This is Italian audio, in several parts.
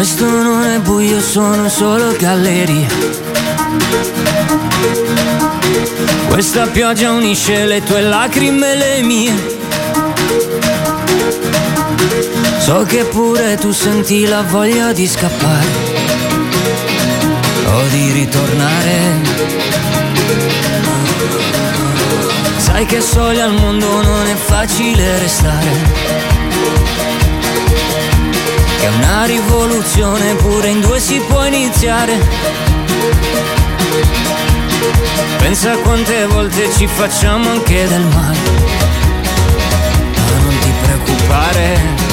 Questo non è buio, sono solo gallerie. Questa pioggia unisce le tue lacrime e le mie. So che pure tu senti la voglia di scappare o di ritornare. Sai che soli al mondo non è facile restare. Che una rivoluzione pure in due si può iniziare. Pensa quante volte ci facciamo anche del male. Ma non ti preoccupare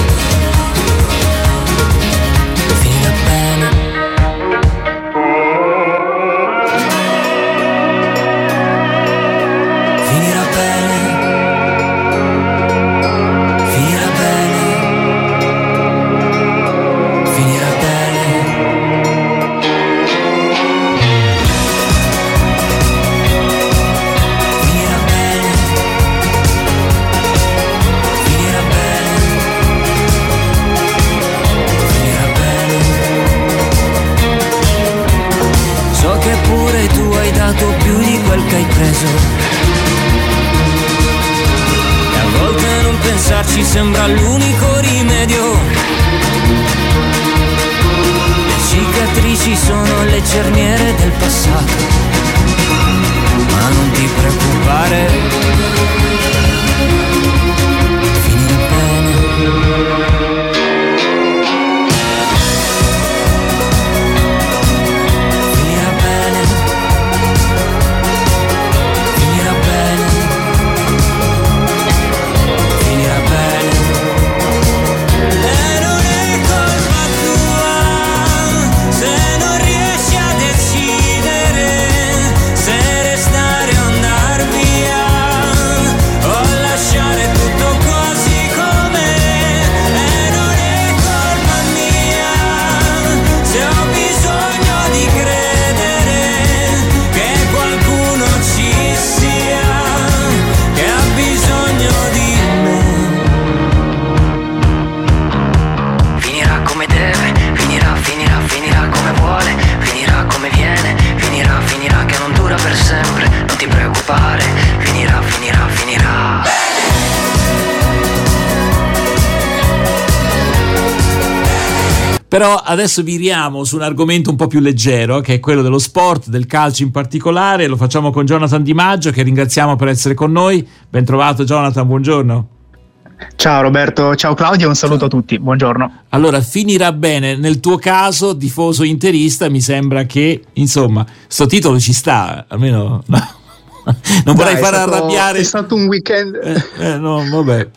Però adesso viriamo su un argomento un po' più leggero, che è quello dello sport, del calcio in particolare. Lo facciamo con Jonathan Di Maggio, che ringraziamo per essere con noi. Ben trovato Jonathan, buongiorno. Ciao Roberto, ciao Claudio, un saluto a tutti, buongiorno. Allora, finirà bene, nel tuo caso, tifoso interista, mi sembra che, insomma, sto titolo ci sta, almeno... No. Non vorrei Dai, far stato, arrabbiare. È stato un weekend. Eh, eh, no, vabbè.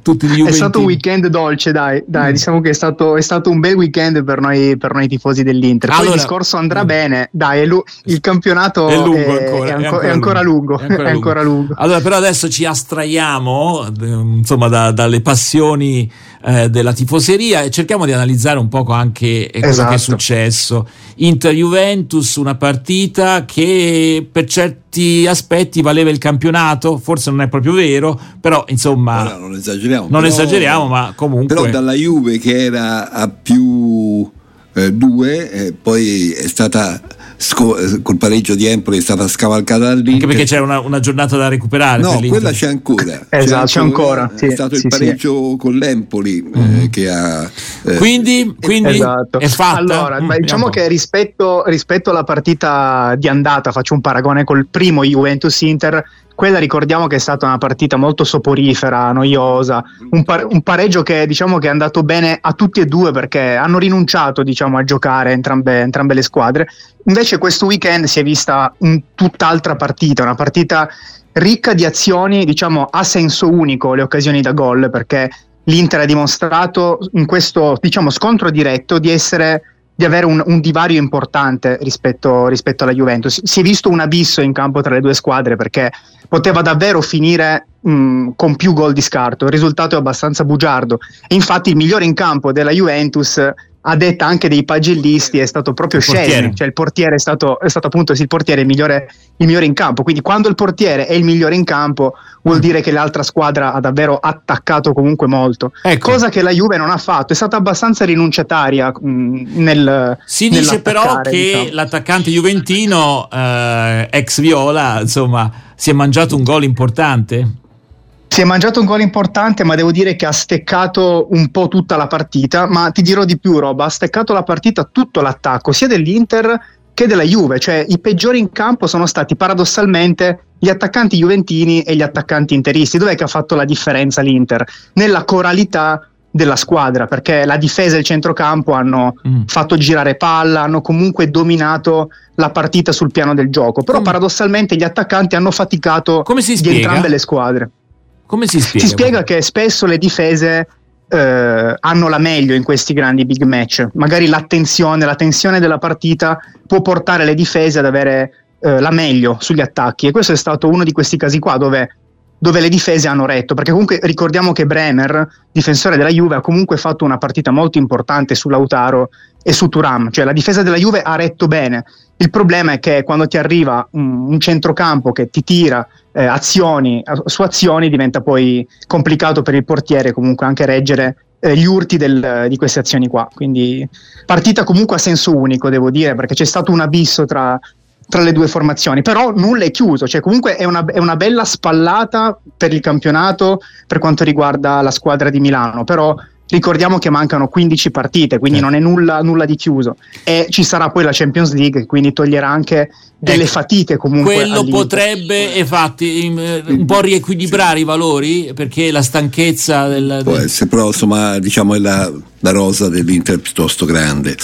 Tutti gli È stato un weekend dolce, dai, dai mm. diciamo che è stato, è stato, un bel weekend per noi, per noi tifosi dell'Inter. Poi allora, il discorso andrà mm. bene, dai, lu- il campionato è, lungo è, ancora, è, anco- è ancora, lungo. Ancora, ancora lungo. Allora, però adesso ci astraiamo insomma, da, dalle passioni eh, della tifoseria e cerchiamo di analizzare un poco anche eh, esatto. che è esatto. successo. Inter-Juventus, una partita che per certi aspetti valeva il campionato, forse non è proprio vero, però insomma... Ora non esageriamo. Non però, esageriamo, ma comunque... Però dalla Juve che era a più eh, due, eh, poi è stata sco- col pareggio di Empoli è stata scavalcata dall'Inter. Anche perché c'è una, una giornata da recuperare. No, quella c'è ancora. esatto, c'è ancora. C'è, ancora. Sì, è stato sì, il pareggio sì. con l'Empoli eh, mm-hmm. che ha... Eh, quindi, quindi esatto. è fatta. Allora, mm, diciamo che rispetto, rispetto alla partita di andata, faccio un paragone col primo Juventus-Inter, quella ricordiamo che è stata una partita molto soporifera, noiosa, un, par- un, pareggio che diciamo che è andato bene a tutti e due perché hanno rinunciato diciamo, a giocare entrambe, entrambe le squadre. Invece questo weekend si è vista un tutt'altra partita, una partita ricca di azioni, diciamo a senso unico le occasioni da gol perché l'Inter ha dimostrato in questo diciamo, scontro diretto di essere di avere un, un divario importante rispetto, rispetto, alla Juventus. Si è visto un abisso in campo tra le due squadre perché poteva davvero finire mh, con più gol di scarto. Il risultato è abbastanza bugiardo. Infatti il migliore in campo della Juventus a detta anche dei pagellisti è stato proprio Scesni, cioè il portiere è stato, è stato appunto sì, il portiere il migliore, il migliore in campo, quindi quando il portiere è il migliore in campo vuol mm. dire che l'altra squadra ha davvero attaccato comunque molto, ecco. cosa che la Juve non ha fatto, è stata abbastanza rinunciataria mh, mm, nel... Si dice però che diciamo. l'attaccante juventino eh, ex Viola insomma si è mangiato un gol importante? Si è mangiato un gol importante, ma devo dire che ha steccato un po' tutta la partita. Ma ti dirò di più, Roba, ha steccato la partita tutto l'attacco, sia dell'Inter che della Juve. Cioè, i peggiori in campo sono stati paradossalmente gli attaccanti juventini e gli attaccanti interisti. Dov'è che ha fatto la differenza l'Inter? Nella coralità della squadra, perché la difesa e il centrocampo hanno mm. fatto girare palla, hanno comunque dominato la partita sul piano del gioco. Però, mm. paradossalmente, gli attaccanti hanno faticato di entrambe le squadre. Come si spiega? Si spiega che spesso le difese eh, hanno la meglio in questi grandi big match. Magari l'attenzione, la tensione della partita può portare le difese ad avere eh, la meglio sugli attacchi. E questo è stato uno di questi casi qua dove, dove le difese hanno retto. Perché comunque ricordiamo che Bremer, difensore della Juve, ha comunque fatto una partita molto importante su Lautaro e su Turam. Cioè la difesa della Juve ha retto bene. Il problema è che quando ti arriva un, un centrocampo che ti tira eh, azioni su azioni diventa poi complicato per il portiere comunque anche reggere eh, gli urti del, di queste azioni qua. Quindi partita comunque a senso unico, devo dire, perché c'è stato un abisso tra, tra le due formazioni, però nulla è chiuso, cioè comunque è una, è una, bella spallata per il campionato per quanto riguarda la squadra di Milano, però ricordiamo che mancano 15 partite, quindi eh. non è nulla, nulla, di chiuso e ci sarà poi la Champions League, quindi toglierà anche delle ecco, fatiche comunque. Quello potrebbe infatti un po' riequilibrare i valori perché la stanchezza del... Può essere, però insomma diciamo è la, la rosa dell'Inter piuttosto grande.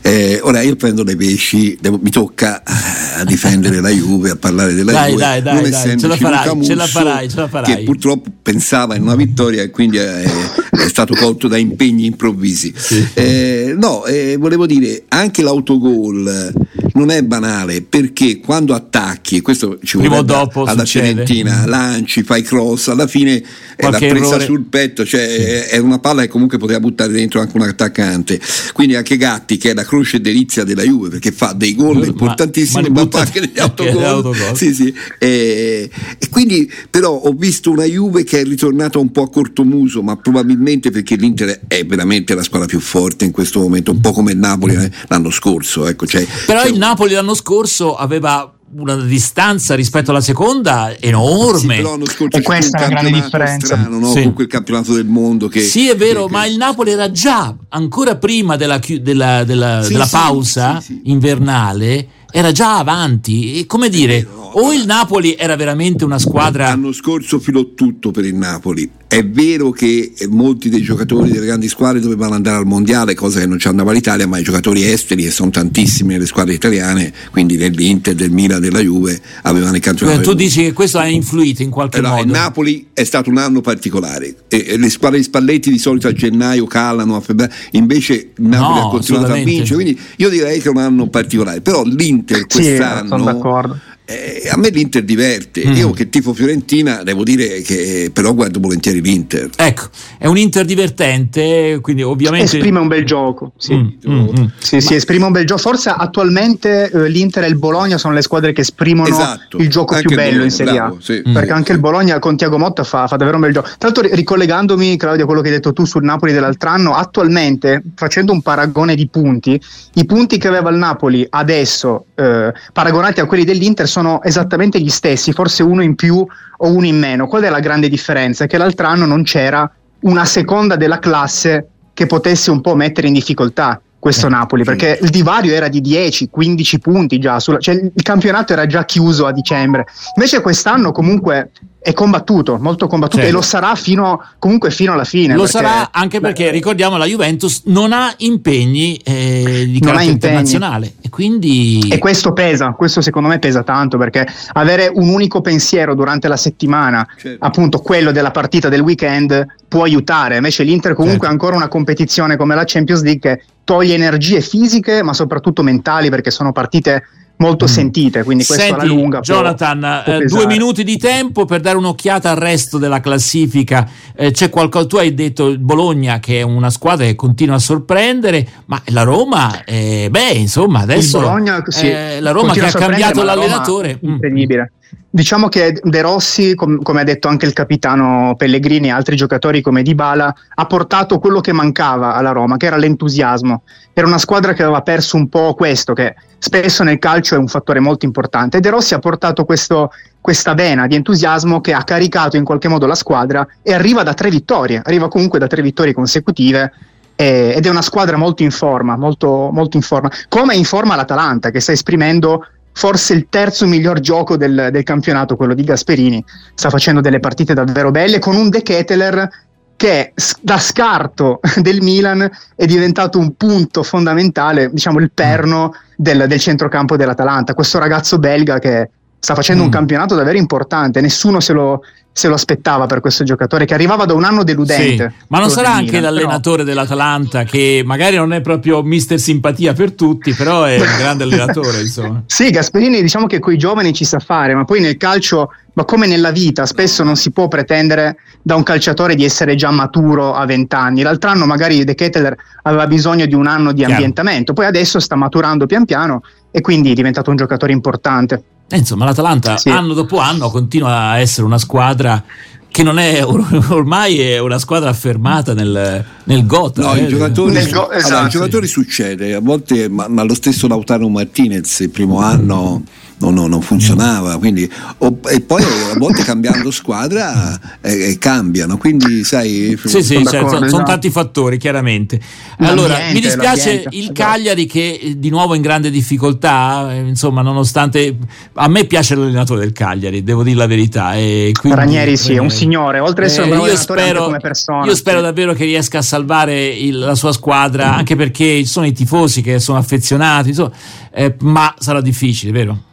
Eh, ora io prendo le pesci, devo, mi tocca eh, a difendere la Juve, a parlare della dai, Juve, dai, dai, dai, ce la farai, ce la farai, ce la farai. Che purtroppo pensava in una vittoria e quindi è, è stato colto da impegni improvvisi. Sì. Eh, no, eh, volevo dire, anche l'autogol non è banale perché quando attacchi, questo ci vuole dopo alla succede. Fiorentina, lanci, fai cross, alla fine Qualche l'ha presa errore. sul petto, cioè sì. è una palla che comunque poteva buttare dentro anche un attaccante. Quindi anche Gatti, che è la croce delizia della Juve, perché fa dei gol importantissimi, ma, ma butta anche degli autogol. Sì, sì. E, e, quindi però ho visto una Juve che è ritornata un po' a cortomuso, ma probabilmente perché l'Inter è veramente la squadra più forte in questo momento, un po' come il Napoli eh, l'anno scorso. Ecco, cioè, però il Napoli l'anno scorso aveva una distanza rispetto alla seconda enorme. Sì, però l'anno scorso e questa è la grande differenza. Strano, no? sì. Con quel campionato del mondo che... Sì, è vero, che, ma il Napoli era già, ancora prima della, della, della, sì, della pausa invernale, era già avanti. E come dire, o il Napoli era veramente una squadra... L'anno scorso filò tutto per il Napoli è vero che molti dei giocatori delle grandi squadre dovevano andare al mondiale, cosa che non ci andava l'Italia, ma i giocatori esteri, e sono tantissimi nelle squadre italiane, quindi dell'Inter, del Milan, della Juve, avevano il campionato. tu dici che questo ha influito in qualche Però, modo? Il Napoli è stato un anno particolare. E, le squadre di Spalletti di solito a gennaio calano, a febbraio, invece il Napoli no, ha continuato a vincere. Quindi io direi che è un anno particolare. Però l'Inter quest'anno. Sì, sono d'accordo eh, a me l'Inter diverte. Mm. Io che tifo Fiorentina devo dire che però guardo volentieri l'Inter. Ecco, è un Inter divertente, quindi ovviamente esprime un bel gioco. Sì, mm, mm, mm. sì, Ma... sì, esprime un bel gioco. Forse attualmente eh, l'Inter e il Bologna sono le squadre che esprimono esatto. il gioco anche più bello Bologna, in Serie A. Bravo, sì. Perché anche il Bologna con Tiago Motta fa, fa, davvero un bel gioco. Tra l'altro, ricollegandomi, Claudio, a quello che hai detto tu sul Napoli dell'altro anno, attualmente facendo un paragone di punti, i punti che aveva il Napoli adesso eh, paragonati a quelli dell'Inter sono sono esattamente gli stessi, forse uno in più o uno in meno. Qual è la grande differenza? Che l'altro anno non c'era una seconda della classe che potesse un po' mettere in difficoltà questo eh, Napoli, perché il divario era di 10-15 punti già, sulla, cioè il campionato era già chiuso a dicembre. Invece quest'anno comunque è combattuto, molto combattuto certo. e lo sarà fino, comunque fino alla fine. Lo perché, sarà anche perché beh, ricordiamo la Juventus non ha impegni eh, di carattere internazionale e quindi... E questo pesa, questo secondo me pesa tanto perché avere un unico pensiero durante la settimana, certo. appunto quello della partita del weekend, può aiutare. Invece l'Inter comunque certo. ha ancora una competizione come la Champions League che toglie energie fisiche ma soprattutto mentali perché sono partite molto mm. sentite, quindi questo Senti, alla lunga. Jonathan, può, può eh, due minuti di tempo per dare un'occhiata al resto della classifica. Eh, c'è qualcosa, tu hai detto il Bologna che è una squadra che continua a sorprendere, ma la Roma, eh, beh, insomma, adesso Bologna, sì, eh, la Roma che ha cambiato l'allenatore. Mm. Incredibile. Diciamo che De Rossi, com- come ha detto anche il capitano Pellegrini e altri giocatori come Dybala, ha portato quello che mancava alla Roma, che era l'entusiasmo. Era una squadra che aveva perso un po' questo, che spesso nel calcio è un fattore molto importante. De Rossi ha portato questo, questa vena di entusiasmo che ha caricato in qualche modo la squadra e arriva da tre vittorie, arriva comunque da tre vittorie consecutive ed è una squadra molto in forma, molto, molto in forma, come è in forma l'Atalanta che sta esprimendo forse il terzo miglior gioco del, del, campionato, quello di Gasperini. Sta facendo delle partite davvero belle con un De Keteler che da scarto del Milan è diventato un punto fondamentale, diciamo il perno del, del centrocampo dell'Atalanta. Questo ragazzo belga che sta facendo mm. un campionato davvero importante, nessuno se lo, se lo aspettava per questo giocatore che arrivava da un anno deludente. Sì, ma non sarà anche Milan, l'allenatore però... dell'Atalanta che magari non è proprio mister simpatia per tutti, però è un grande allenatore, insomma. Sì, Gasperini diciamo che con i giovani ci sa fare, ma poi nel calcio, ma come nella vita, spesso non si può pretendere da un calciatore di essere già maturo a 20 anni. L'altro anno magari De Ketteler aveva bisogno di un anno di Chiaro. ambientamento, poi adesso sta maturando pian piano e quindi è diventato un giocatore importante. Eh, insomma, l'Atalanta sì. anno dopo anno continua a essere una squadra che non è ormai è una squadra affermata nel, nel Gotha. No, eh. i, giocatori, go- esatto. allora, i giocatori succede, a volte, ma, ma, lo stesso Lautaro Martinez il primo anno no, no, non funzionava. Quindi, o, e poi a volte cambiando squadra eh, cambiano. Quindi, sai, sì, sì, certo, sono, sono tanti fattori, chiaramente. Allora, mi dispiace il Cagliari che eh, di nuovo in grande difficoltà, eh, insomma, nonostante a me piace l'allenatore del Cagliari, devo dire la verità. E quindi, Ranieri sì, è un signore, oltre ad essere eh, un io spero, come persona. Io spero davvero che riesca a salvare il, la sua squadra, anche perché ci sono i tifosi che sono affezionati, insomma, eh, ma sarà difficile, vero?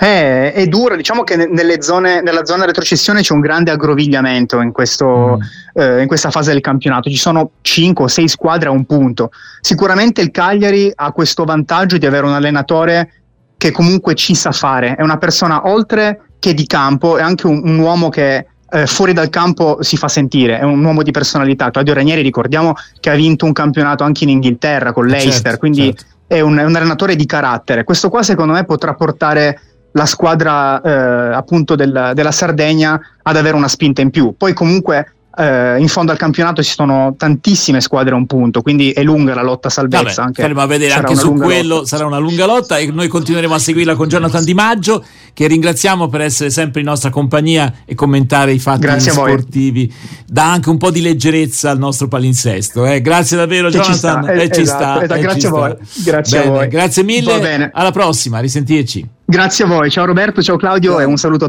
Eh, è duro, diciamo che nelle zone, nella zona retrocessione c'è un grande aggrovigliamento in, questo, mm. eh, in questa fase del campionato. Ci sono 5 o 6 squadre a un punto. Sicuramente il Cagliari ha questo vantaggio di avere un allenatore che comunque ci sa fare. È una persona oltre che di campo, è anche un, un uomo che eh, fuori dal campo si fa sentire, è un uomo di personalità. Claudio Ranieri, ricordiamo che ha vinto un campionato anche in Inghilterra con l'Eister, certo, quindi certo è un, è un allenatore di carattere. Questo qua secondo me potrà portare la squadra eh, appunto del, della Sardegna ad avere una spinta in più. Poi comunque eh, in fondo al campionato ci sono tantissime squadre a un punto, quindi è lunga la lotta a salvezza. Vabbè, anche, faremo a vedere anche su quello, lotta. sarà una lunga lotta e noi continueremo a seguirla con Jonathan Di Maggio, che ringraziamo per essere sempre in nostra compagnia e commentare i fatti sportivi. Dà anche un po' di leggerezza al nostro palinsesto. Eh. Grazie davvero che Jonathan. Ci sta, eh, ci sta, grazie a voi. Grazie bene, a voi. Grazie mille. Alla prossima, risentirci. Grazie a voi. Ciao Roberto, ciao Claudio ciao. e un saluto a tutti.